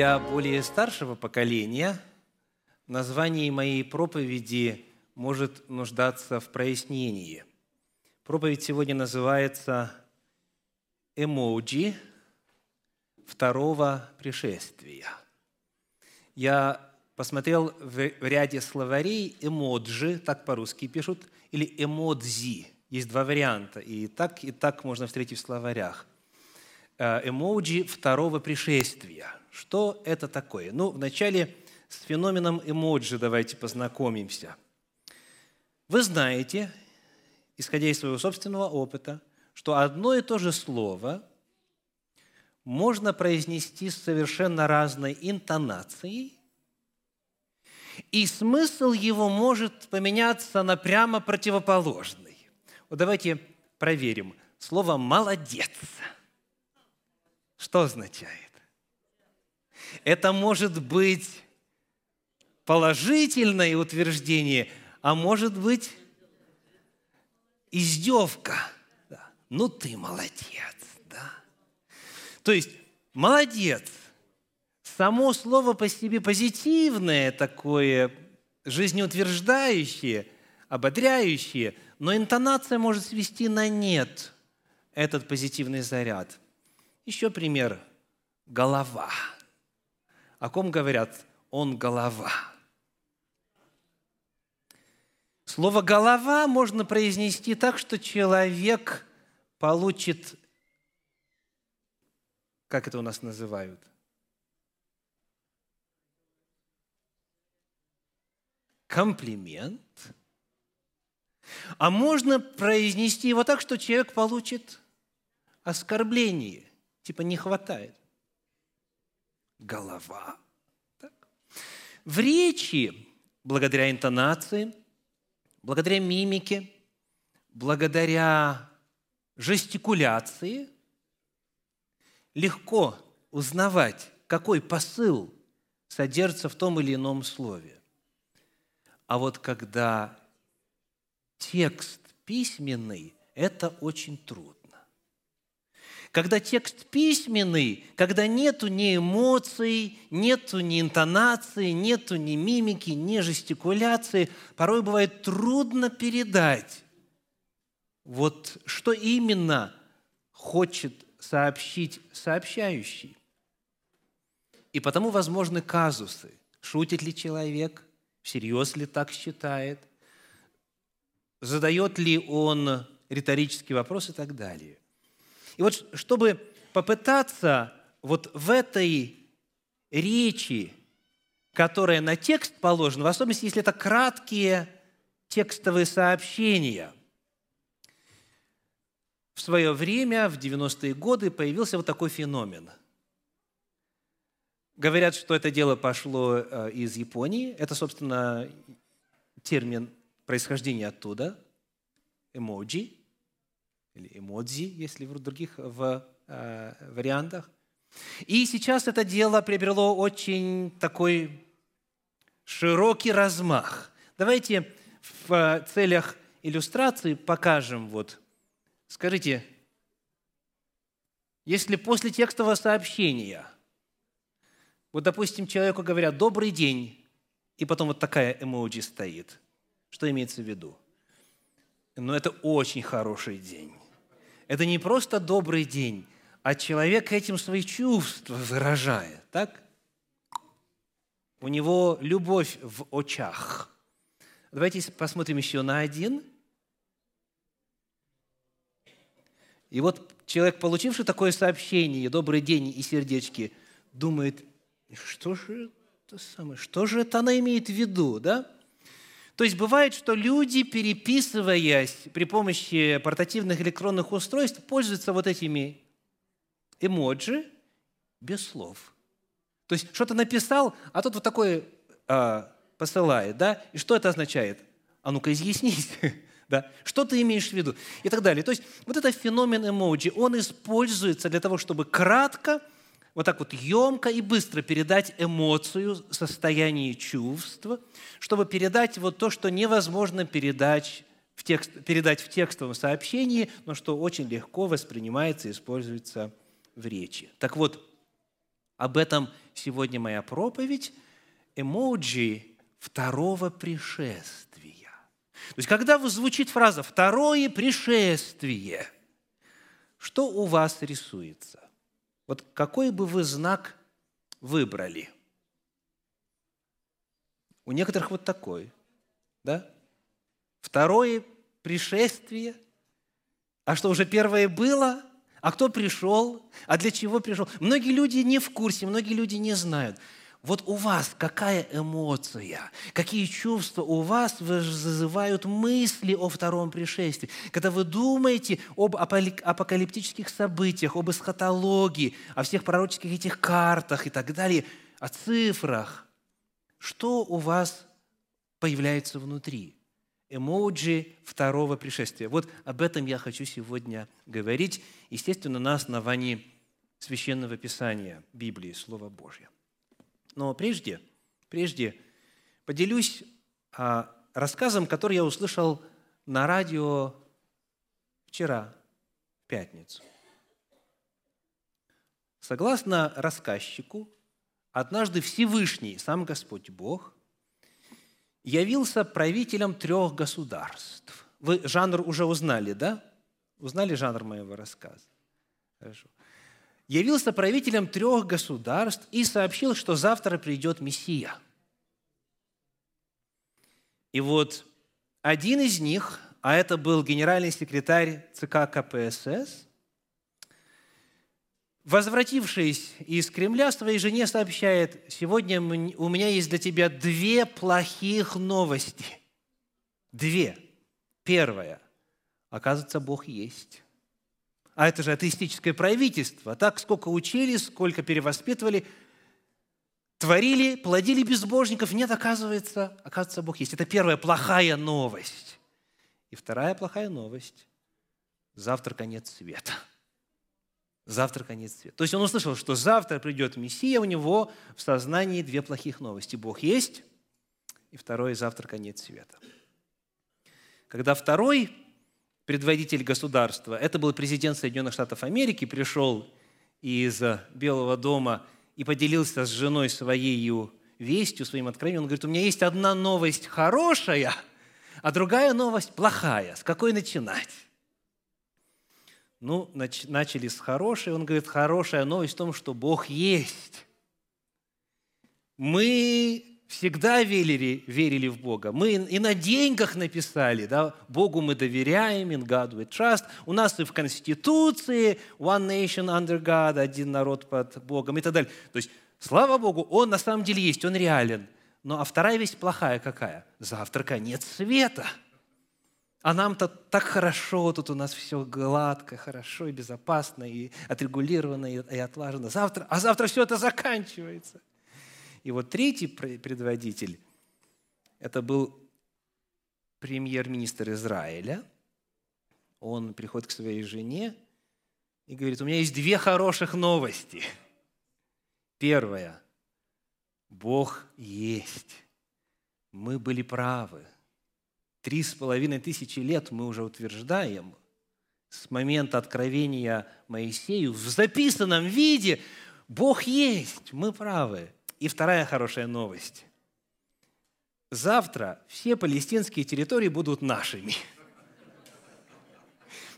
Я более старшего поколения. Название моей проповеди может нуждаться в прояснении. Проповедь сегодня называется «Эмоджи второго пришествия». Я посмотрел в ряде словарей «эмоджи», так по-русски пишут, или «эмодзи». Есть два варианта, и так, и так можно встретить в словарях. Э, «Эмоджи второго пришествия». Что это такое? Ну, вначале с феноменом эмоджи давайте познакомимся. Вы знаете, исходя из своего собственного опыта, что одно и то же слово можно произнести с совершенно разной интонацией, и смысл его может поменяться на прямо противоположный. Вот давайте проверим. Слово «молодец» что означает? Это может быть положительное утверждение, а может быть издевка. Да. Ну ты молодец, да. То есть молодец. Само слово по себе позитивное такое, жизнеутверждающее, ободряющее, но интонация может свести на нет этот позитивный заряд. Еще пример. Голова. О ком говорят? Он голова. Слово «голова» можно произнести так, что человек получит, как это у нас называют, комплимент, а можно произнести его так, что человек получит оскорбление, типа не хватает голова. Так. В речи, благодаря интонации, благодаря мимике, благодаря жестикуляции, легко узнавать, какой посыл содержится в том или ином слове. А вот когда текст письменный, это очень трудно. Когда текст письменный, когда нету ни эмоций, нету ни интонации, нету ни мимики, ни жестикуляции, порой бывает трудно передать, вот что именно хочет сообщить сообщающий. И потому возможны казусы. Шутит ли человек, всерьез ли так считает, задает ли он риторический вопрос и так далее – и вот чтобы попытаться вот в этой речи, которая на текст положена, в особенности, если это краткие текстовые сообщения, в свое время, в 90-е годы, появился вот такой феномен. Говорят, что это дело пошло э, из Японии. Это, собственно, термин происхождения оттуда, эмоджи – или эмодзи, если в других в, э, вариантах. И сейчас это дело приобрело очень такой широкий размах. Давайте в целях иллюстрации покажем. Вот. Скажите, если после текстового сообщения, вот, допустим, человеку говорят «добрый день», и потом вот такая эмоджи стоит, что имеется в виду? Но это очень хороший день. Это не просто добрый день, а человек этим свои чувства выражает, так? У него любовь в очах. Давайте посмотрим еще на один. И вот человек, получивший такое сообщение, добрый день и сердечки, думает, что же это самое, что же это она имеет в виду, да? То есть бывает, что люди, переписываясь при помощи портативных электронных устройств, пользуются вот этими эмоджи без слов. То есть что-то написал, а тут вот такое а, посылает, да? И что это означает? А ну-ка изъяснись, да? Что ты имеешь в виду? И так далее. То есть вот этот феномен эмоджи, он используется для того, чтобы кратко – вот так вот емко и быстро передать эмоцию, состояние чувства, чтобы передать вот то, что невозможно передать в, текст, передать в текстовом сообщении, но что очень легко воспринимается и используется в речи. Так вот, Об этом сегодня моя проповедь. Эмоджи второго пришествия. То есть, когда звучит фраза «второе пришествие», что у вас рисуется? Вот какой бы вы знак выбрали? У некоторых вот такой, да? Второе пришествие. А что, уже первое было? А кто пришел? А для чего пришел? Многие люди не в курсе, многие люди не знают. Вот у вас какая эмоция, какие чувства у вас вызывают мысли о втором пришествии? Когда вы думаете об апокалиптических событиях, об эсхатологии, о всех пророческих этих картах и так далее, о цифрах, что у вас появляется внутри? эмоджи второго пришествия. Вот об этом я хочу сегодня говорить, естественно, на основании Священного Писания, Библии, Слова Божьего. Но прежде, прежде поделюсь а, рассказом, который я услышал на радио вчера, в пятницу. Согласно рассказчику, однажды Всевышний, сам Господь Бог – явился правителем трех государств. Вы жанр уже узнали, да? Узнали жанр моего рассказа? Хорошо. Явился правителем трех государств и сообщил, что завтра придет Мессия. И вот один из них, а это был генеральный секретарь ЦК КПСС, возвратившись из Кремля, своей жене сообщает, сегодня у меня есть для тебя две плохих новости. Две. Первая. Оказывается, Бог есть. А это же атеистическое правительство. Так сколько учили, сколько перевоспитывали, творили, плодили безбожников. Нет, оказывается, оказывается, Бог есть. Это первая плохая новость. И вторая плохая новость. Завтра конец света – завтра конец света. То есть он услышал, что завтра придет Мессия, у него в сознании две плохих новости. Бог есть, и второе – завтра конец света. Когда второй предводитель государства, это был президент Соединенных Штатов Америки, пришел из Белого дома и поделился с женой своей вестью, своим откровением. Он говорит, у меня есть одна новость хорошая, а другая новость плохая. С какой начинать? Ну, начали с хорошей. Он говорит, хорошая новость в том, что Бог есть. Мы всегда верили, верили в Бога. Мы и на деньгах написали, да, Богу мы доверяем, in God we trust. У нас и в Конституции one nation under God, один народ под Богом и так далее. То есть, слава Богу, Он на самом деле есть, Он реален. Ну, а вторая весть плохая какая? Завтра конец света – а нам-то так хорошо, тут у нас все гладко, хорошо и безопасно, и отрегулировано, и, отлажено. Завтра, а завтра все это заканчивается. И вот третий предводитель, это был премьер-министр Израиля. Он приходит к своей жене и говорит, у меня есть две хороших новости. Первая. Бог есть. Мы были правы – Три с половиной тысячи лет мы уже утверждаем, с момента откровения Моисею в записанном виде Бог есть, мы правы. И вторая хорошая новость. Завтра все палестинские территории будут нашими.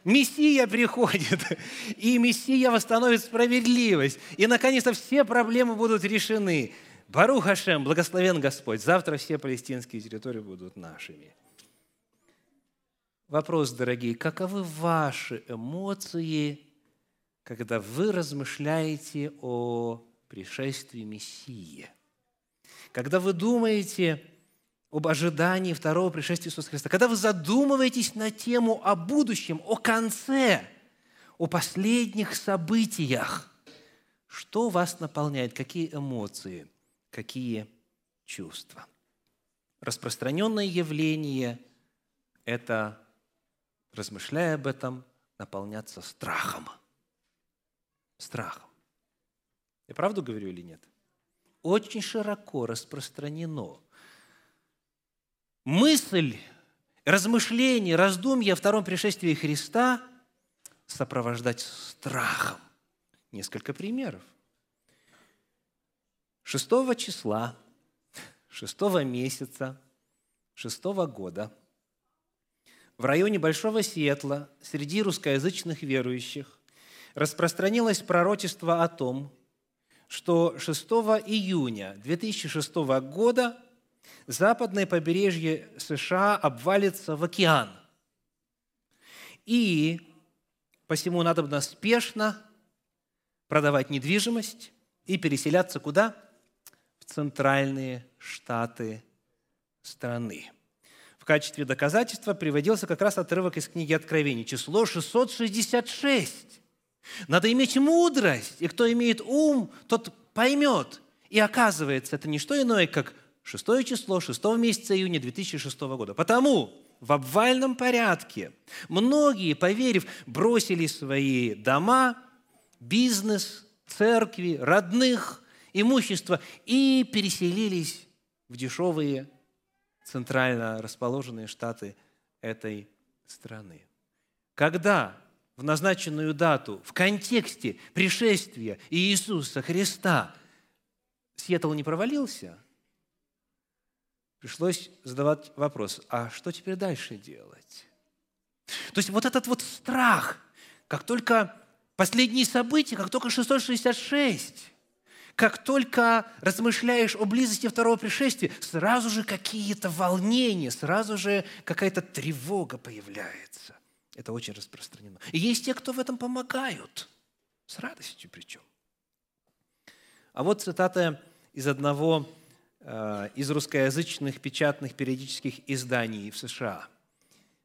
Мессия приходит, и Мессия восстановит справедливость. И, наконец-то, все проблемы будут решены. Барух Хашем, благословен Господь. Завтра все палестинские территории будут нашими. Вопрос, дорогие, каковы ваши эмоции, когда вы размышляете о пришествии Мессии? Когда вы думаете об ожидании второго пришествия Иисуса Христа, когда вы задумываетесь на тему о будущем, о конце, о последних событиях, что вас наполняет, какие эмоции, какие чувства? Распространенное явление – это размышляя об этом, наполняться страхом. Страхом. Я правду говорю или нет? Очень широко распространено. Мысль, размышление, раздумье о втором пришествии Христа сопровождать страхом. Несколько примеров. 6 числа, 6 месяца, 6 года в районе Большого Сиэтла среди русскоязычных верующих распространилось пророчество о том, что 6 июня 2006 года западное побережье США обвалится в океан. И посему надо спешно продавать недвижимость и переселяться куда? В центральные штаты страны. В качестве доказательства приводился как раз отрывок из книги Откровений. Число 666. Надо иметь мудрость, и кто имеет ум, тот поймет. И оказывается, это не что иное, как шестое число шестого месяца июня 2006 года. Потому в обвальном порядке многие, поверив, бросили свои дома, бизнес, церкви, родных, имущество и переселились в дешевые центрально расположенные штаты этой страны. Когда в назначенную дату, в контексте пришествия Иисуса Христа Сиэтл не провалился, пришлось задавать вопрос, а что теперь дальше делать? То есть вот этот вот страх, как только последние события, как только 666, как только размышляешь о близости второго пришествия, сразу же какие-то волнения, сразу же какая-то тревога появляется. Это очень распространено. И есть те, кто в этом помогают, с радостью причем. А вот цитата из одного э, из русскоязычных печатных периодических изданий в США.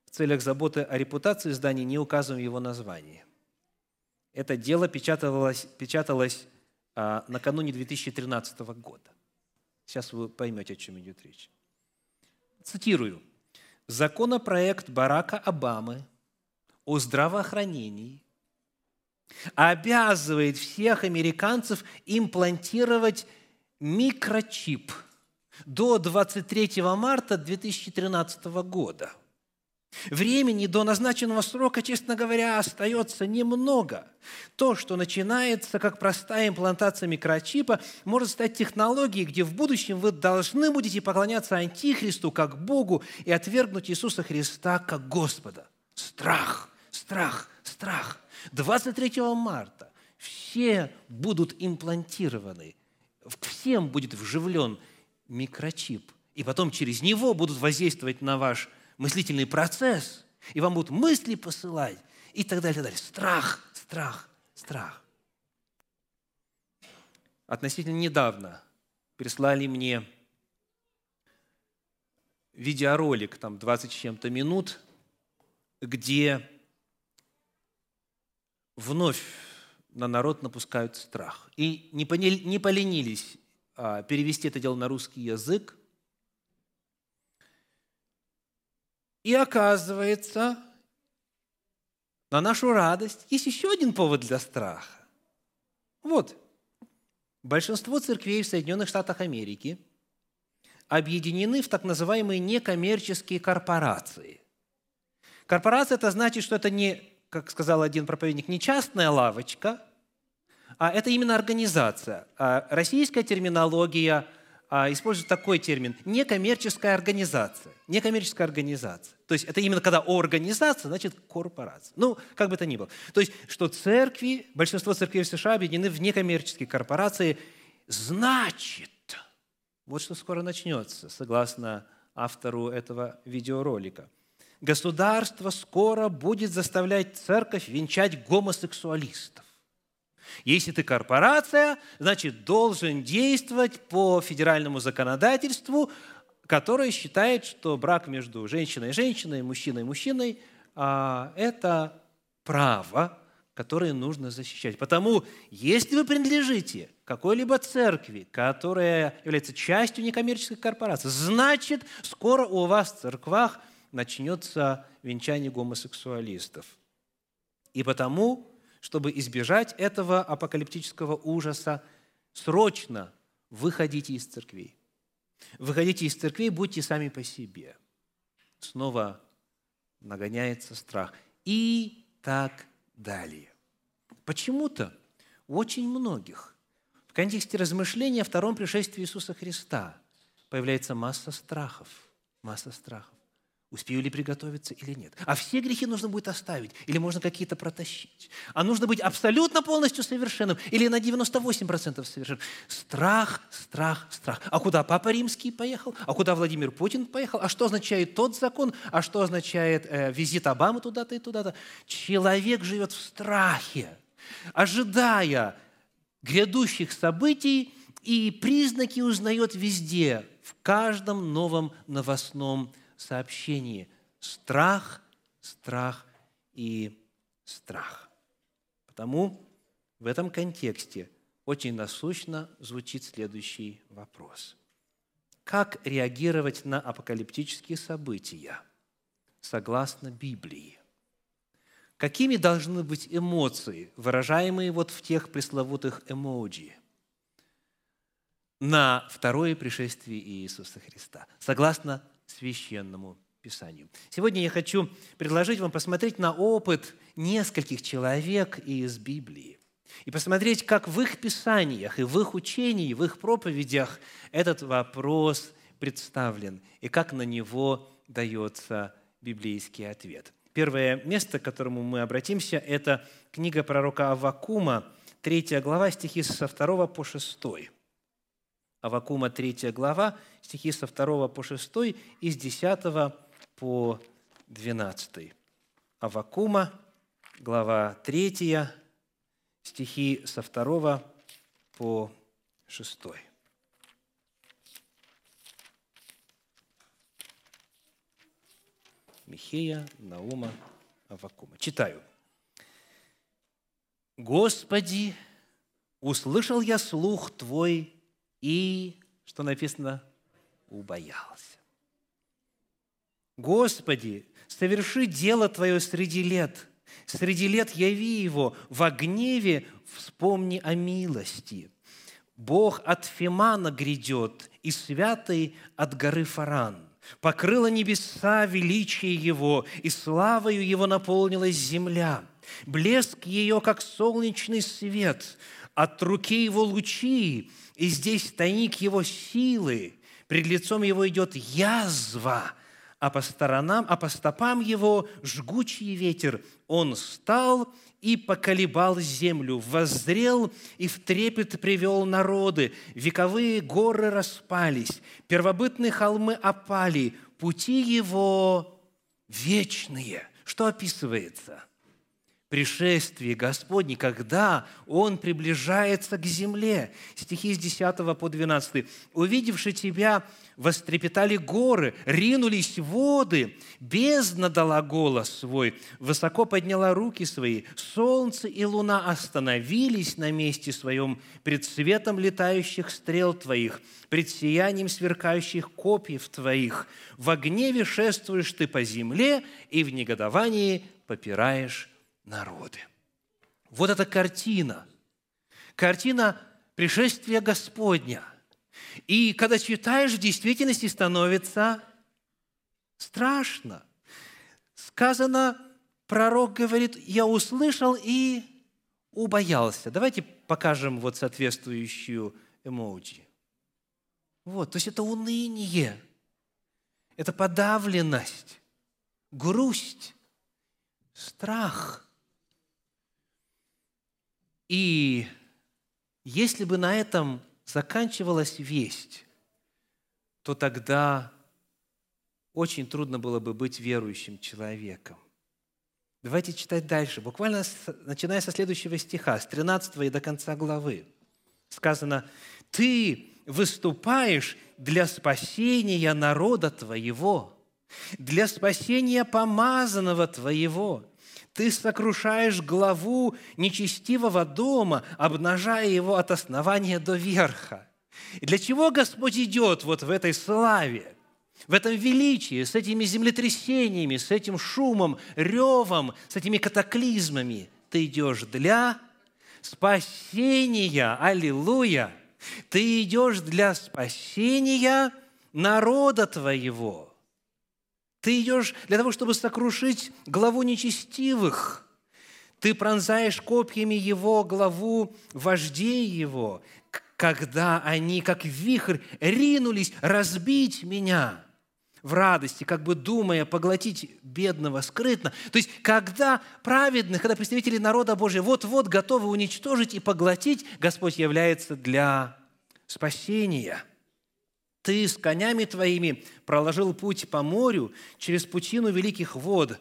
В целях заботы о репутации издания не указываем его название. Это дело печаталось, печаталось а, накануне 2013 года. Сейчас вы поймете, о чем идет речь. Цитирую. «Законопроект Барака Обамы о здравоохранении обязывает всех американцев имплантировать микрочип до 23 марта 2013 года. Времени до назначенного срока, честно говоря, остается немного. То, что начинается как простая имплантация микрочипа, может стать технологией, где в будущем вы должны будете поклоняться Антихристу как Богу и отвергнуть Иисуса Христа как Господа. Страх – страх, страх. 23 марта все будут имплантированы, всем будет вживлен микрочип, и потом через него будут воздействовать на ваш мыслительный процесс, и вам будут мысли посылать, и так далее, и так далее. Страх, страх, страх. Относительно недавно прислали мне видеоролик, там 20 с чем-то минут, где вновь на народ напускают страх. И не, поленились а, перевести это дело на русский язык. И оказывается, на нашу радость есть еще один повод для страха. Вот, большинство церквей в Соединенных Штатах Америки объединены в так называемые некоммерческие корпорации. Корпорация – это значит, что это не как сказал один проповедник, не частная лавочка, а это именно организация. А российская терминология а, использует такой термин – некоммерческая организация. Некоммерческая организация. То есть это именно когда организация, значит корпорация. Ну, как бы то ни было. То есть, что церкви, большинство церквей в США объединены в некоммерческие корпорации, значит, вот что скоро начнется, согласно автору этого видеоролика – государство скоро будет заставлять церковь венчать гомосексуалистов. Если ты корпорация, значит, должен действовать по федеральному законодательству, которое считает, что брак между женщиной и женщиной, мужчиной и мужчиной а, – это право, которое нужно защищать. Потому, если вы принадлежите какой-либо церкви, которая является частью некоммерческой корпорации, значит, скоро у вас в церквах – начнется венчание гомосексуалистов. И потому, чтобы избежать этого апокалиптического ужаса, срочно выходите из церквей. Выходите из церквей, будьте сами по себе. Снова нагоняется страх. И так далее. Почему-то у очень многих, контексте размышления о втором пришествии Иисуса Христа появляется масса страхов, масса страхов. Успею ли приготовиться или нет? А все грехи нужно будет оставить, или можно какие-то протащить? А нужно быть абсолютно полностью совершенным, или на 98% совершенным? Страх, страх, страх. А куда Папа Римский поехал? А куда Владимир Путин поехал? А что означает тот закон? А что означает э, визит Обамы туда-то и туда-то? Человек живет в страхе, ожидая грядущих событий, и признаки узнает везде, в каждом новом новостном сообщении. Страх, страх и страх. Потому в этом контексте очень насущно звучит следующий вопрос. Как реагировать на апокалиптические события согласно Библии? Какими должны быть эмоции, выражаемые вот в тех пресловутых эмоджи на второе пришествие Иисуса Христа, согласно священному Писанию. Сегодня я хочу предложить вам посмотреть на опыт нескольких человек из Библии и посмотреть, как в их писаниях и в их учении, в их проповедях этот вопрос представлен и как на него дается библейский ответ. Первое место, к которому мы обратимся, это книга пророка Авакума, 3 глава, стихи со 2 по 6. Авакума 3 глава, стихи со 2 по 6 и с 10 по 12. Авакума, глава 3, стихи со 2 по 6. Михея, Наума, Авакума. Читаю. «Господи, услышал я слух Твой и, что написано, убоялся. Господи, соверши дело Твое среди лет, среди лет яви его, в гневе вспомни о милости. Бог от Фимана грядет, и святый от горы Фаран. Покрыло небеса величие Его, и славою Его наполнилась земля. Блеск ее, как солнечный свет, от руки Его лучи, и здесь тайник его силы, пред лицом его идет язва, а по сторонам, а по стопам его жгучий ветер. Он стал и поколебал землю, воззрел и в трепет привел народы. Вековые горы распались, первобытные холмы опали, пути его вечные. Что описывается – пришествие Господне, когда Он приближается к земле. Стихи с 10 по 12. «Увидевши Тебя, вострепетали горы, ринулись воды, бездна дала голос свой, высоко подняла руки свои, солнце и луна остановились на месте своем пред светом летающих стрел Твоих, пред сиянием сверкающих копьев Твоих. В гневе шествуешь Ты по земле и в негодовании попираешь народы. Вот эта картина. Картина пришествия Господня. И когда читаешь, в действительности становится страшно. Сказано, пророк говорит, я услышал и убоялся. Давайте покажем вот соответствующую эмоджи. Вот, то есть это уныние, это подавленность, грусть, страх – и если бы на этом заканчивалась весть, то тогда очень трудно было бы быть верующим человеком. Давайте читать дальше. Буквально начиная со следующего стиха, с 13 и до конца главы. Сказано, «Ты выступаешь для спасения народа твоего, для спасения помазанного твоего, ты сокрушаешь главу нечестивого дома, обнажая его от основания до верха. И для чего Господь идет вот в этой славе, в этом величии, с этими землетрясениями, с этим шумом, ревом, с этими катаклизмами? Ты идешь для спасения, аллилуйя! Ты идешь для спасения народа твоего – ты идешь для того, чтобы сокрушить главу нечестивых. Ты пронзаешь копьями его главу вождей его. когда они, как вихрь, ринулись разбить меня в радости, как бы думая поглотить бедного скрытно. То есть, когда праведных, когда представители народа Божия вот-вот готовы уничтожить и поглотить, Господь является для спасения. Ты с конями твоими проложил путь по морю через пучину великих вод.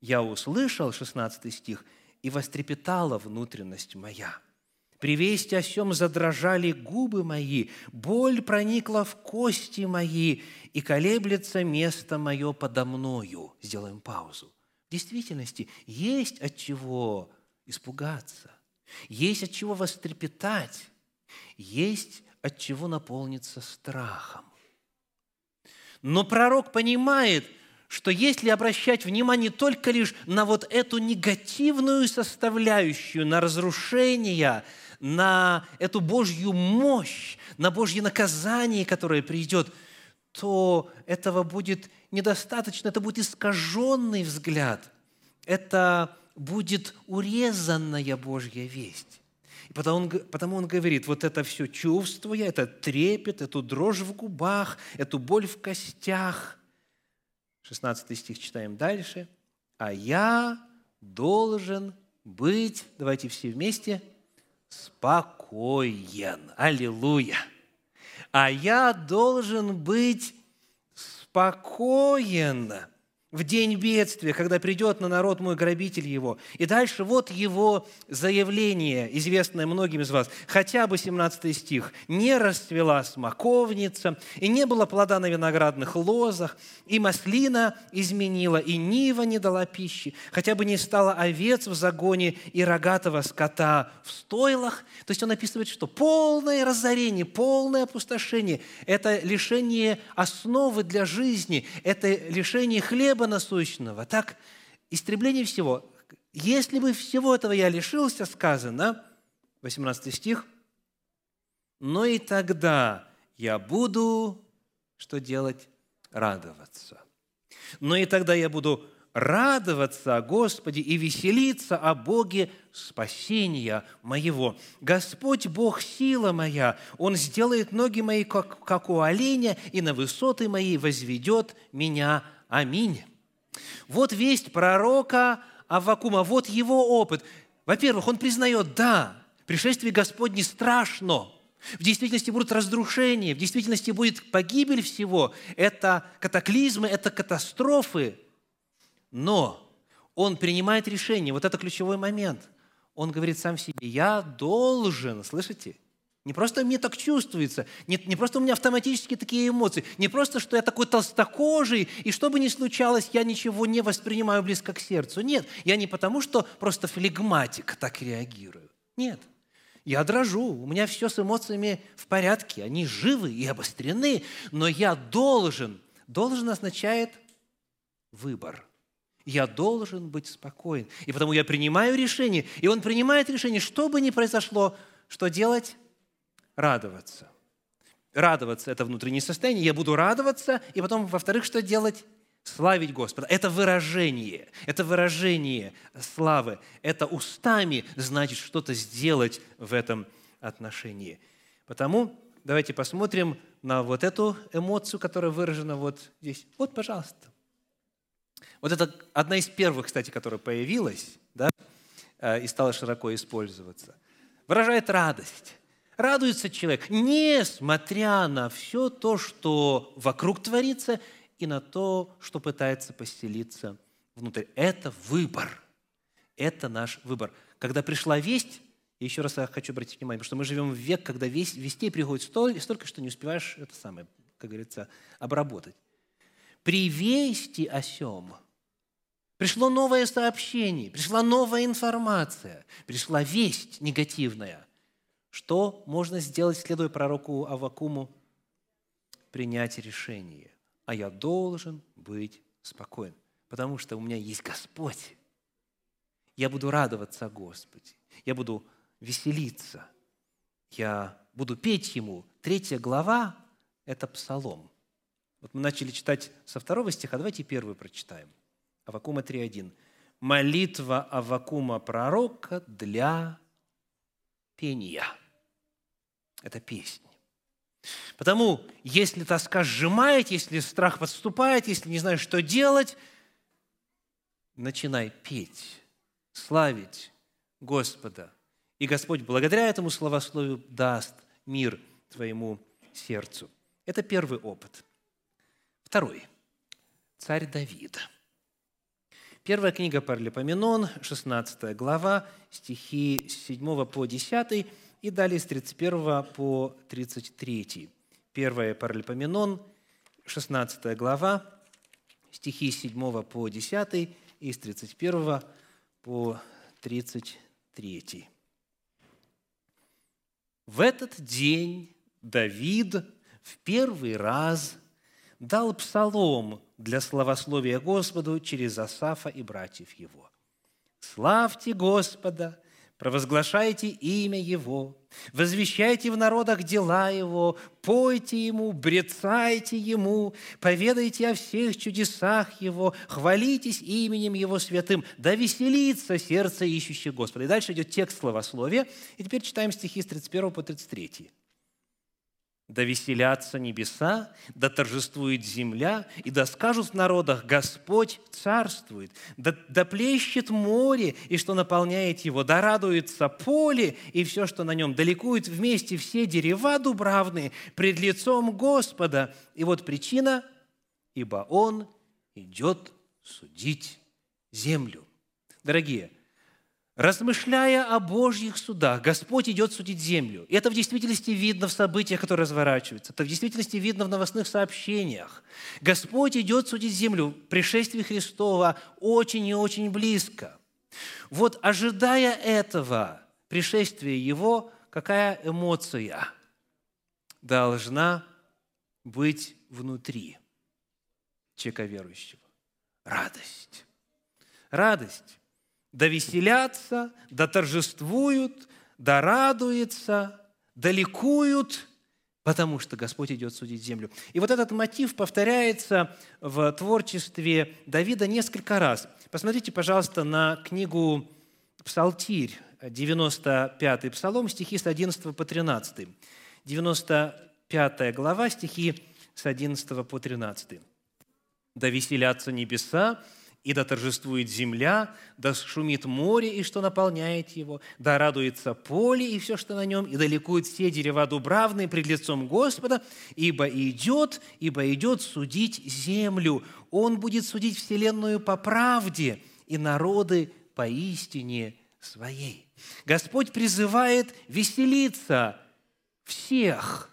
Я услышал, 16 стих, и вострепетала внутренность моя – при вести о сем задрожали губы мои, боль проникла в кости мои, и колеблется место мое подо мною. Сделаем паузу. В действительности есть от чего испугаться, есть от чего вострепетать, есть от чего наполниться страхом. Но пророк понимает, что если обращать внимание только лишь на вот эту негативную составляющую, на разрушение, на эту Божью мощь, на Божье наказание, которое придет, то этого будет недостаточно, это будет искаженный взгляд, это будет урезанная Божья весть. И потому он, потому он говорит, вот это все чувствуя, это трепет, эту дрожь в губах, эту боль в костях. 16 стих читаем дальше. «А я должен быть, давайте все вместе, спокоен. Аллилуйя. А я должен быть спокоен в день бедствия, когда придет на народ мой грабитель его. И дальше вот его заявление, известное многим из вас, хотя бы 17 стих. «Не расцвела смоковница, и не было плода на виноградных лозах, и маслина изменила, и нива не дала пищи, хотя бы не стало овец в загоне и рогатого скота в стойлах». То есть он описывает, что полное разорение, полное опустошение – это лишение основы для жизни, это лишение хлеба, хлеба насущного. Так, истребление всего. Если бы всего этого я лишился, сказано, 18 стих, но и тогда я буду, что делать? Радоваться. Но и тогда я буду радоваться о Господе и веселиться о Боге спасения моего. Господь Бог – сила моя, Он сделает ноги мои, как, как у оленя, и на высоты мои возведет меня. Аминь. Вот весть пророка Аввакума, вот его опыт. Во-первых, он признает, да, пришествие Господне страшно, в действительности будут разрушения, в действительности будет погибель всего. Это катаклизмы, это катастрофы. Но он принимает решение, вот это ключевой момент. Он говорит сам себе, я должен, слышите, не просто мне так чувствуется, не, не просто у меня автоматически такие эмоции, не просто, что я такой толстокожий, и что бы ни случалось, я ничего не воспринимаю близко к сердцу. Нет, я не потому, что просто флегматик так реагирую. Нет, я дрожу, у меня все с эмоциями в порядке, они живы и обострены, но я должен, должен означает выбор. Я должен быть спокоен. И потому я принимаю решение. И он принимает решение, что бы ни произошло, что делать? Радоваться. Радоваться – это внутреннее состояние. Я буду радоваться, и потом, во-вторых, что делать? Славить Господа. Это выражение, это выражение славы. Это устами значит что-то сделать в этом отношении. Потому давайте посмотрим на вот эту эмоцию, которая выражена вот здесь. Вот, пожалуйста. Вот это одна из первых, кстати, которая появилась, да, э, и стала широко использоваться. Выражает радость радуется человек, несмотря на все то, что вокруг творится, и на то, что пытается поселиться внутрь. Это выбор. Это наш выбор. Когда пришла весть, еще раз я хочу обратить внимание, потому что мы живем в век, когда весть, вестей приходит столь, столько, что не успеваешь это самое, как говорится, обработать. При вести о сем пришло новое сообщение, пришла новая информация, пришла весть негативная – что можно сделать, следуя пророку Авакуму? Принять решение. А я должен быть спокоен, потому что у меня есть Господь. Я буду радоваться о Господе. Я буду веселиться. Я буду петь Ему. Третья глава – это Псалом. Вот мы начали читать со второго стиха, давайте первый прочитаем. Авакума 3.1. «Молитва Авакума пророка для пения». Это песнь. Потому, если тоска сжимает, если страх подступает, если не знаешь, что делать, начинай петь, славить Господа. И Господь благодаря этому словословию даст мир твоему сердцу. Это первый опыт. Второй. Царь Давид. Первая книга Паралипоменон, 16 глава, стихи с 7 по 10 и далее с 31 по 33. Первая Паралипоменон, 16 глава, стихи с 7 по 10 и с 31 по 33. В этот день Давид в первый раз дал псалом для славословия Господу через Асафа и братьев его. «Славьте Господа, провозглашайте имя Его, возвещайте в народах дела Его, пойте Ему, брецайте Ему, поведайте о всех чудесах Его, хвалитесь именем Его святым, да веселится сердце ищущих Господа». И дальше идет текст словословия, и теперь читаем стихи с 31 по 33 да веселятся небеса, да торжествует земля, и да скажут в народах, Господь царствует, да, да плещет море, и что наполняет его, да радуется поле, и все, что на нем, да ликуют вместе все дерева дубравные пред лицом Господа. И вот причина, ибо Он идет судить землю. Дорогие, Размышляя о Божьих судах, Господь идет судить землю. И это в действительности видно в событиях, которые разворачиваются. Это в действительности видно в новостных сообщениях. Господь идет судить землю. Пришествие Христова очень и очень близко. Вот ожидая этого пришествия Его, какая эмоция должна быть внутри человека верующего? Радость. Радость да веселятся, да торжествуют, да радуются, да ликуют, потому что Господь идет судить землю. И вот этот мотив повторяется в творчестве Давида несколько раз. Посмотрите, пожалуйста, на книгу «Псалтирь», 95-й псалом, стихи с 11 по 13. 95 глава, стихи с 11 по 13. «Да веселятся небеса, и да торжествует земля, да шумит море, и что наполняет его, да радуется поле и все, что на нем, и да ликуют все дерева дубравные пред лицом Господа, ибо идет, ибо идет судить землю. Он будет судить вселенную по правде и народы по истине своей. Господь призывает веселиться всех,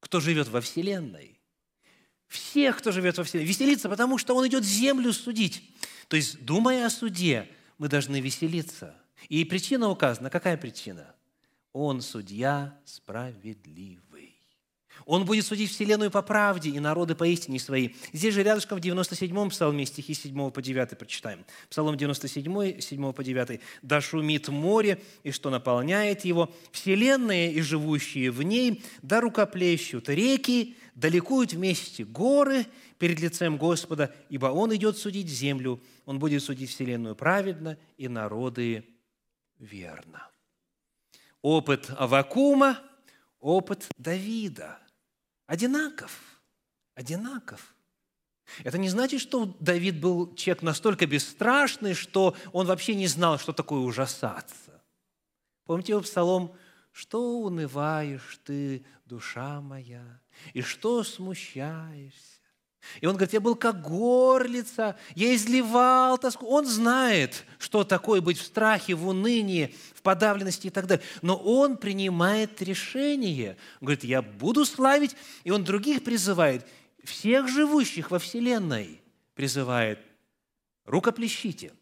кто живет во вселенной всех, кто живет во Вселенной, веселиться, потому что Он идет землю судить. То есть, думая о суде, мы должны веселиться. И причина указана. Какая причина? Он судья справедливый. Он будет судить вселенную по правде и народы по истине своей. Здесь же рядышком в 97-м псалме, стихи 7 по 9 прочитаем. Псалом 97, 7 по 9. «Да шумит море, и что наполняет его, вселенная и живущие в ней, да рукоплещут реки, да ликуют вместе горы перед лицем Господа, ибо Он идет судить землю, Он будет судить вселенную праведно и народы верно». Опыт Авакума, опыт Давида – одинаков. Одинаков. Это не значит, что Давид был человек настолько бесстрашный, что он вообще не знал, что такое ужасаться. Помните его псалом «Что унываешь ты, душа моя, и что смущаешься?» И он говорит, я был как горлица, я изливал тоску. Он знает, что такое быть в страхе, в унынии, в подавленности и так далее. Но он принимает решение. Он говорит, я буду славить. И он других призывает, всех живущих во Вселенной призывает, рукоплещите,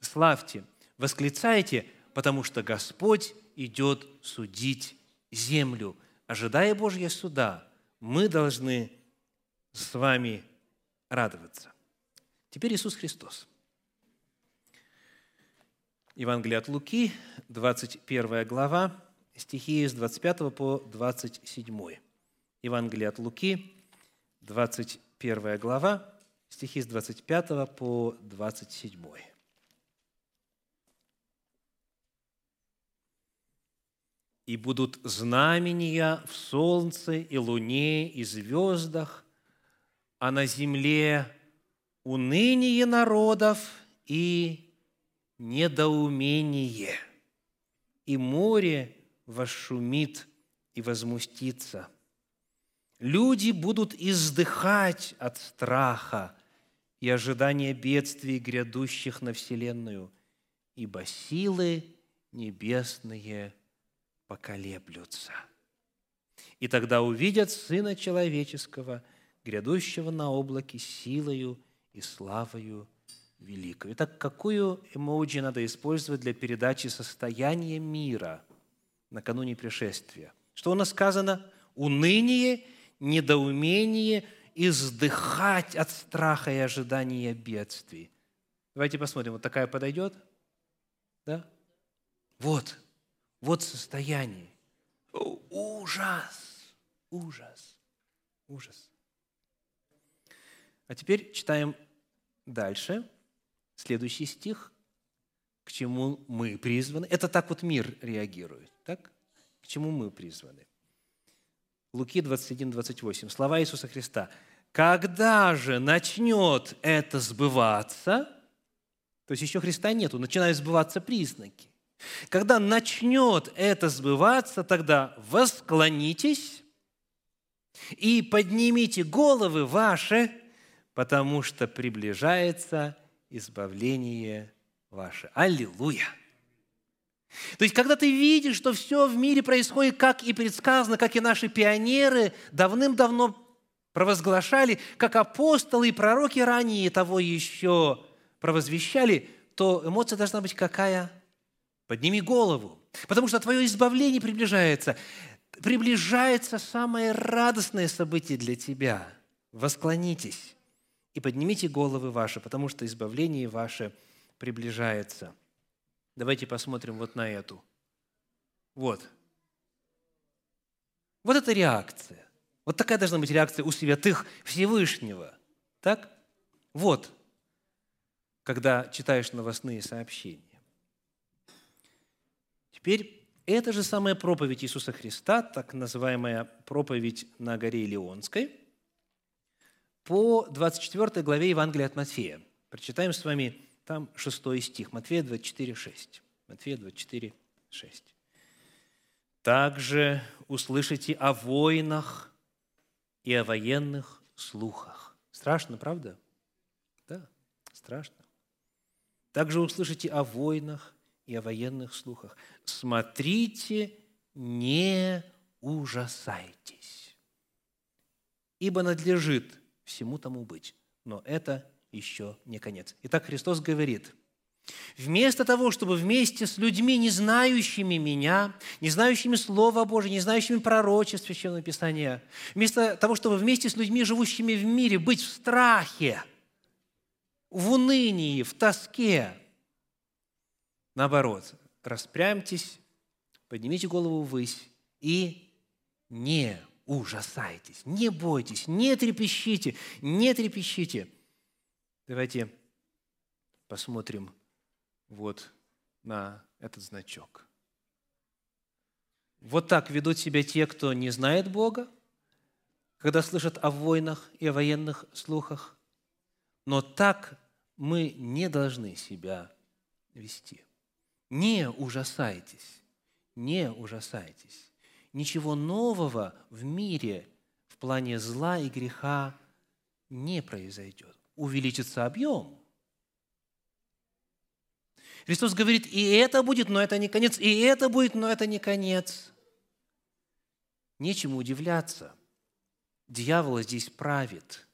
славьте, восклицайте, потому что Господь идет судить землю. Ожидая Божьего суда, мы должны с вами радоваться. Теперь Иисус Христос. Евангелие от Луки, 21 глава, стихи с 25 по 27. Евангелие от Луки, 21 глава, стихи с 25 по 27. И будут знамения в солнце и луне и звездах, а на земле уныние народов и недоумение, и море вошумит и возмустится. Люди будут издыхать от страха и ожидания бедствий, грядущих на Вселенную, ибо силы небесные поколеблются. И тогда увидят Сына Человеческого, грядущего на облаке силою и славою великою. Итак, какую эмоджи надо использовать для передачи состояния мира накануне пришествия? Что у нас сказано? Уныние, недоумение, издыхать от страха и ожидания бедствий. Давайте посмотрим, вот такая подойдет? Да? Вот, вот состояние. Ужас, ужас, ужас. А теперь читаем дальше, следующий стих, к чему мы призваны. Это так вот мир реагирует, так? К чему мы призваны. Луки 21, 28. Слова Иисуса Христа. «Когда же начнет это сбываться?» То есть еще Христа нету, начинают сбываться признаки. Когда начнет это сбываться, тогда восклонитесь и поднимите головы ваши, потому что приближается избавление ваше. Аллилуйя! То есть, когда ты видишь, что все в мире происходит, как и предсказано, как и наши пионеры давным-давно провозглашали, как апостолы и пророки ранее того еще провозвещали, то эмоция должна быть какая? Подними голову, потому что твое избавление приближается. Приближается самое радостное событие для тебя. Восклонитесь и поднимите головы ваши, потому что избавление ваше приближается. Давайте посмотрим вот на эту. Вот. Вот это реакция. Вот такая должна быть реакция у святых Всевышнего. Так? Вот, когда читаешь новостные сообщения. Теперь это же самая проповедь Иисуса Христа, так называемая проповедь на горе Илионской, по 24 главе Евангелия от Матфея. Прочитаем с вами там 6 стих, Матфея 24, 6. Матфея 24, 6. «Также услышите о войнах и о военных слухах». Страшно, правда? Да, страшно. Также услышите о войнах и о военных слухах. Смотрите, не ужасайтесь, ибо надлежит всему тому быть. Но это еще не конец. Итак, Христос говорит, вместо того, чтобы вместе с людьми, не знающими Меня, не знающими Слова Божие, не знающими пророчеств Священного Писания, вместо того, чтобы вместе с людьми, живущими в мире, быть в страхе, в унынии, в тоске, Наоборот, распрямьтесь, поднимите голову ввысь и не ужасайтесь, не бойтесь, не трепещите, не трепещите. Давайте посмотрим вот на этот значок. Вот так ведут себя те, кто не знает Бога, когда слышат о войнах и о военных слухах. Но так мы не должны себя вести. Не ужасайтесь, не ужасайтесь. Ничего нового в мире в плане зла и греха не произойдет. Увеличится объем. Христос говорит, и это будет, но это не конец, и это будет, но это не конец. Нечему удивляться. Дьявол здесь правит.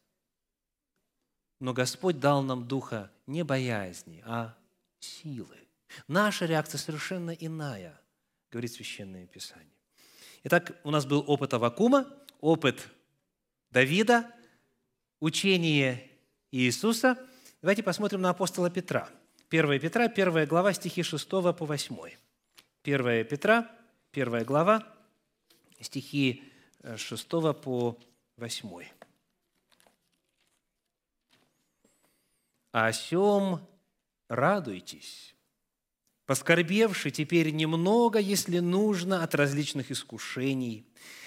Но Господь дал нам духа не боязни, а силы. Наша реакция совершенно иная, говорит Священное Писание. Итак, у нас был опыт Авакума, опыт Давида, учение Иисуса. Давайте посмотрим на апостола Петра. 1 Петра, 1 глава, стихи 6 по 8. 1 Петра, 1 глава, стихи 6 по 8. «О сем радуйтесь, поскорбевши теперь немного, если нужно, от различных искушений,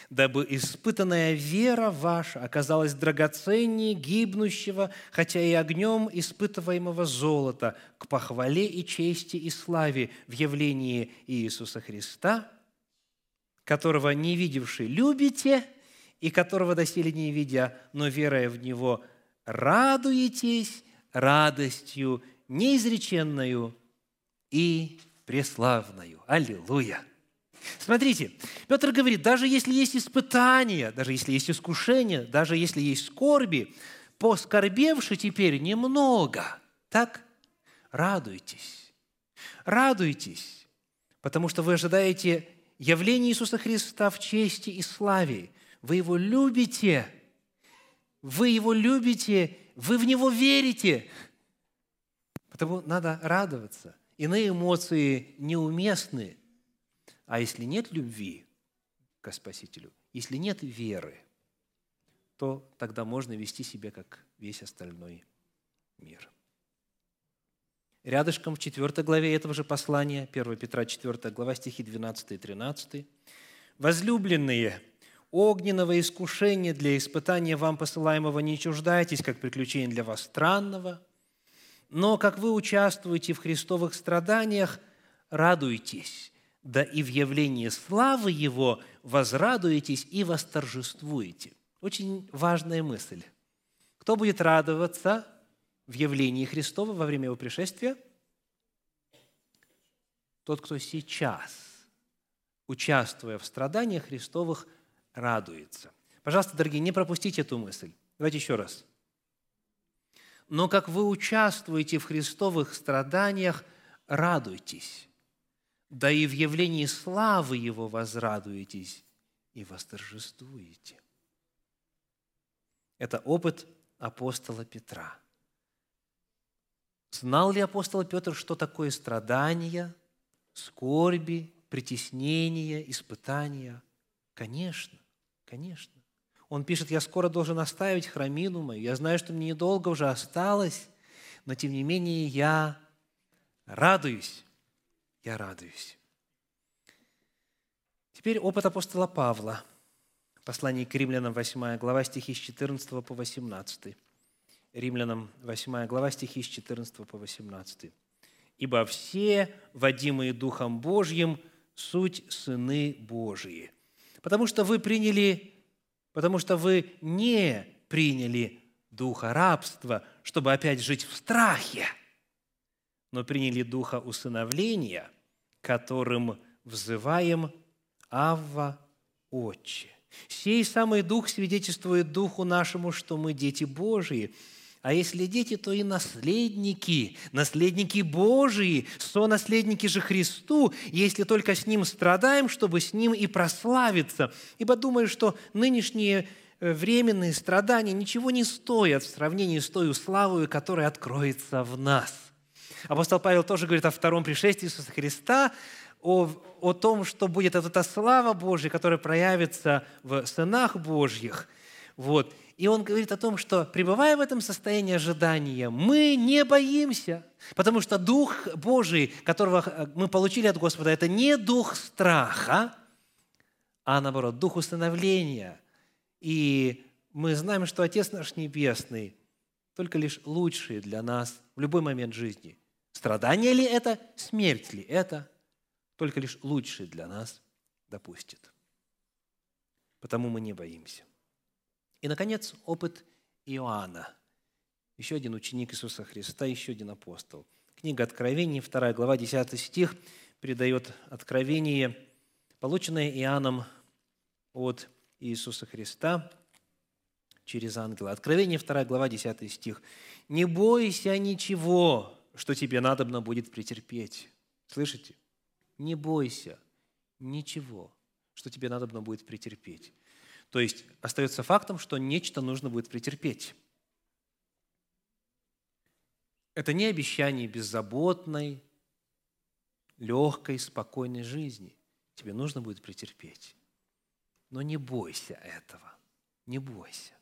дабы испытанная вера ваша оказалась драгоценнее гибнущего, хотя и огнем испытываемого золота, к похвале и чести и славе в явлении Иисуса Христа, которого не видевши любите, и которого доселе не видя, но веруя в Него, радуетесь радостью неизреченную и преславную. Аллилуйя! Смотрите, Петр говорит, даже если есть испытания, даже если есть искушения, даже если есть скорби, поскорбевши теперь немного, так радуйтесь. Радуйтесь, потому что вы ожидаете явления Иисуса Христа в чести и славе. Вы Его любите, вы Его любите, вы в Него верите. Потому надо радоваться. Иные эмоции неуместны – а если нет любви к Спасителю, если нет веры, то тогда можно вести себя как весь остальной мир. Рядышком в 4 главе этого же послания, 1 Петра 4 глава, стихи 12 и 13. «Возлюбленные, огненного искушения для испытания вам посылаемого не чуждайтесь, как приключение для вас странного, но как вы участвуете в христовых страданиях, радуйтесь, да и в явлении славы Его возрадуетесь и восторжествуете. Очень важная мысль. Кто будет радоваться в явлении Христова во время Его пришествия? Тот, кто сейчас, участвуя в страданиях Христовых, радуется. Пожалуйста, дорогие, не пропустите эту мысль. Давайте еще раз. Но как вы участвуете в Христовых страданиях, радуйтесь да и в явлении славы Его возрадуетесь и восторжествуете. Это опыт апостола Петра. Знал ли апостол Петр, что такое страдания, скорби, притеснения, испытания? Конечно, конечно. Он пишет, я скоро должен оставить храмину мою. Я знаю, что мне недолго уже осталось, но тем не менее я радуюсь я радуюсь. Теперь опыт апостола Павла. Послание к римлянам, 8 глава, стихи с 14 по 18. Римлянам, 8 глава, стихи с 14 по 18. «Ибо все, водимые Духом Божьим, суть сыны Божии. Потому что вы приняли, потому что вы не приняли духа рабства, чтобы опять жить в страхе, но приняли духа усыновления – которым взываем «Авва, Отче». Сей самый Дух свидетельствует Духу нашему, что мы дети Божии. А если дети, то и наследники, наследники Божии, сонаследники же Христу, если только с Ним страдаем, чтобы с Ним и прославиться. Ибо думаю, что нынешние э, временные страдания ничего не стоят в сравнении с той славой, которая откроется в нас – Апостол Павел тоже говорит о втором пришествии Иисуса Христа, о, о том, что будет эта слава Божья, которая проявится в сынах Божьих. Вот. И он говорит о том, что пребывая в этом состоянии ожидания, мы не боимся, потому что Дух Божий, которого мы получили от Господа, это не дух страха, а наоборот, дух установления. И мы знаем, что Отец наш Небесный только лишь лучший для нас в любой момент жизни – Страдание ли это, смерть ли это, только лишь лучшее для нас допустит. Потому мы не боимся. И, наконец, опыт Иоанна. Еще один ученик Иисуса Христа, еще один апостол. Книга Откровений, 2 глава, 10 стих, передает откровение, полученное Иоанном от Иисуса Христа через ангела. Откровение, 2 глава, 10 стих. «Не бойся ничего, что тебе надобно будет претерпеть. Слышите? Не бойся ничего, что тебе надобно будет претерпеть. То есть остается фактом, что нечто нужно будет претерпеть. Это не обещание беззаботной, легкой, спокойной жизни. Тебе нужно будет претерпеть. Но не бойся этого. Не бойся.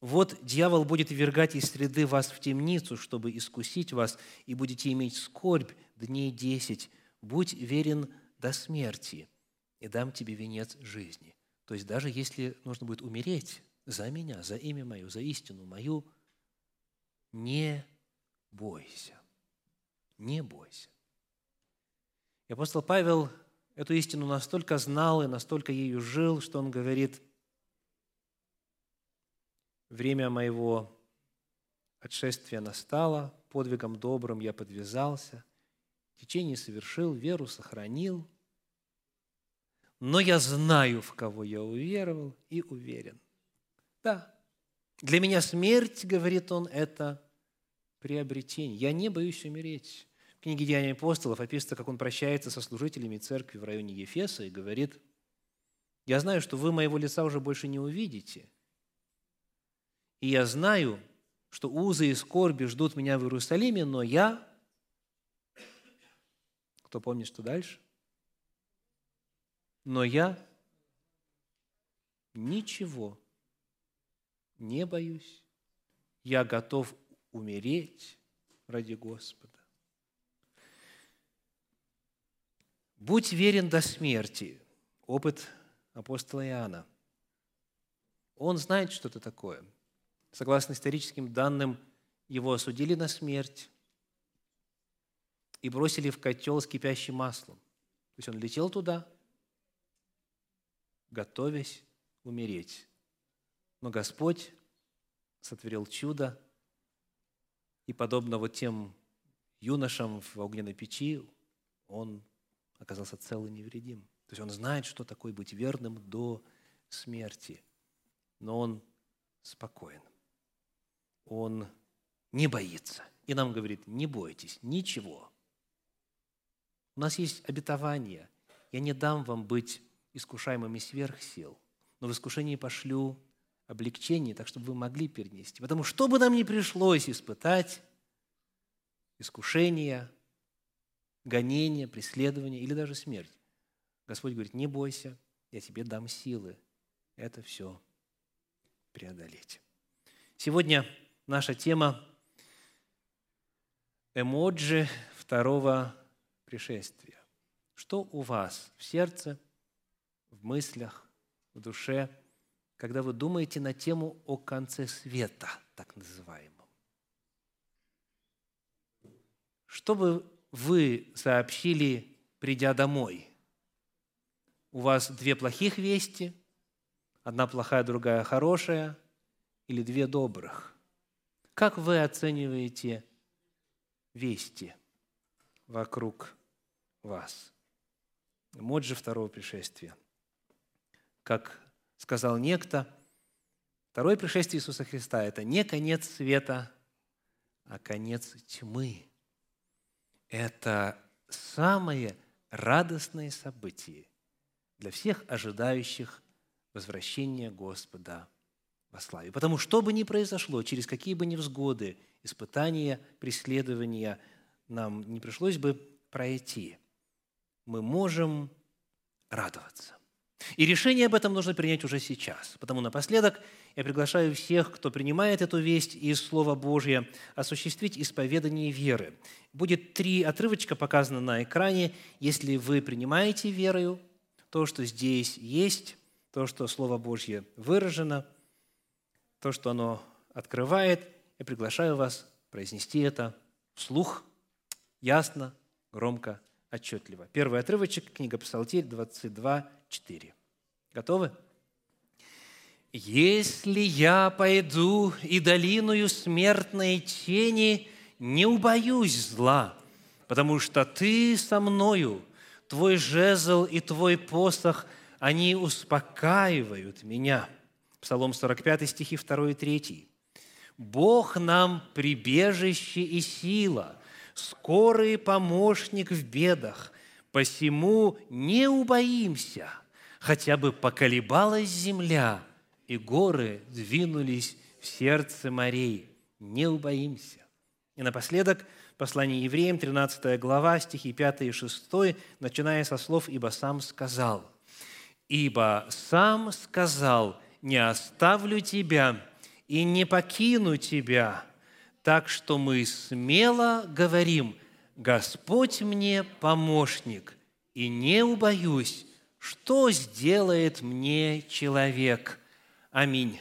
Вот дьявол будет ввергать из среды вас в темницу, чтобы искусить вас, и будете иметь скорбь дней десять. Будь верен до смерти, и дам тебе венец жизни». То есть даже если нужно будет умереть за меня, за имя мое, за истину мою, не бойся, не бойся. И апостол Павел эту истину настолько знал и настолько ею жил, что он говорит, время моего отшествия настало, подвигом добрым я подвязался, течение совершил, веру сохранил, но я знаю, в кого я уверовал и уверен. Да, для меня смерть, говорит он, это приобретение. Я не боюсь умереть. В книге «Деяния апостолов» описывается, как он прощается со служителями церкви в районе Ефеса и говорит, «Я знаю, что вы моего лица уже больше не увидите, и я знаю, что узы и скорби ждут меня в Иерусалиме, но я...» Кто помнит, что дальше? «Но я ничего не боюсь, я готов умереть ради Господа. Будь верен до смерти. Опыт апостола Иоанна. Он знает, что это такое. Согласно историческим данным, его осудили на смерть и бросили в котел с кипящим маслом. То есть он летел туда, готовясь умереть. Но Господь сотворил чудо, и подобно вот тем юношам в огненной печи, он оказался цел и невредим. То есть он знает, что такое быть верным до смерти, но он спокоен. Он не боится. И нам говорит, не бойтесь, ничего. У нас есть обетование. Я не дам вам быть искушаемыми сверх сил, но в искушении пошлю облегчение, так чтобы вы могли перенести. Потому что бы нам ни пришлось испытать, искушение, гонение, преследование или даже смерть, Господь говорит, не бойся, я тебе дам силы это все преодолеть. Сегодня наша тема – эмоджи второго пришествия. Что у вас в сердце, в мыслях, в душе – когда вы думаете на тему о конце света, так называемом. Что бы вы сообщили, придя домой? У вас две плохих вести, одна плохая, другая хорошая, или две добрых? Как вы оцениваете вести вокруг вас? Моджи второго пришествия. Как сказал некто, второе пришествие Иисуса Христа – это не конец света, а конец тьмы. Это самое радостное событие для всех ожидающих возвращения Господа во славе. Потому что бы ни произошло, через какие бы невзгоды, испытания, преследования нам не пришлось бы пройти, мы можем радоваться. И решение об этом нужно принять уже сейчас. Потому напоследок я приглашаю всех, кто принимает эту весть из Слова Божьего, осуществить исповедание веры. Будет три отрывочка показано на экране. Если вы принимаете верою то, что здесь есть, то, что Слово Божье выражено, то, что оно открывает, я приглашаю вас произнести это вслух, ясно, громко, отчетливо. Первый отрывочек, книга Псалтирь, 22, 4. Готовы? «Если я пойду и долиною смертной тени, не убоюсь зла, потому что Ты со мною, Твой жезл и Твой посох, они успокаивают меня». Псалом 45, стихи 2 и 3. «Бог нам прибежище и сила, скорый помощник в бедах, посему не убоимся» хотя бы поколебалась земля, и горы двинулись в сердце морей. Не убоимся. И напоследок послание евреям, 13 глава, стихи 5 и 6, начиная со слов «Ибо сам сказал». «Ибо сам сказал, не оставлю тебя и не покину Тебя, так что мы смело говорим, Господь мне помощник, и не убоюсь, что сделает мне человек. Аминь.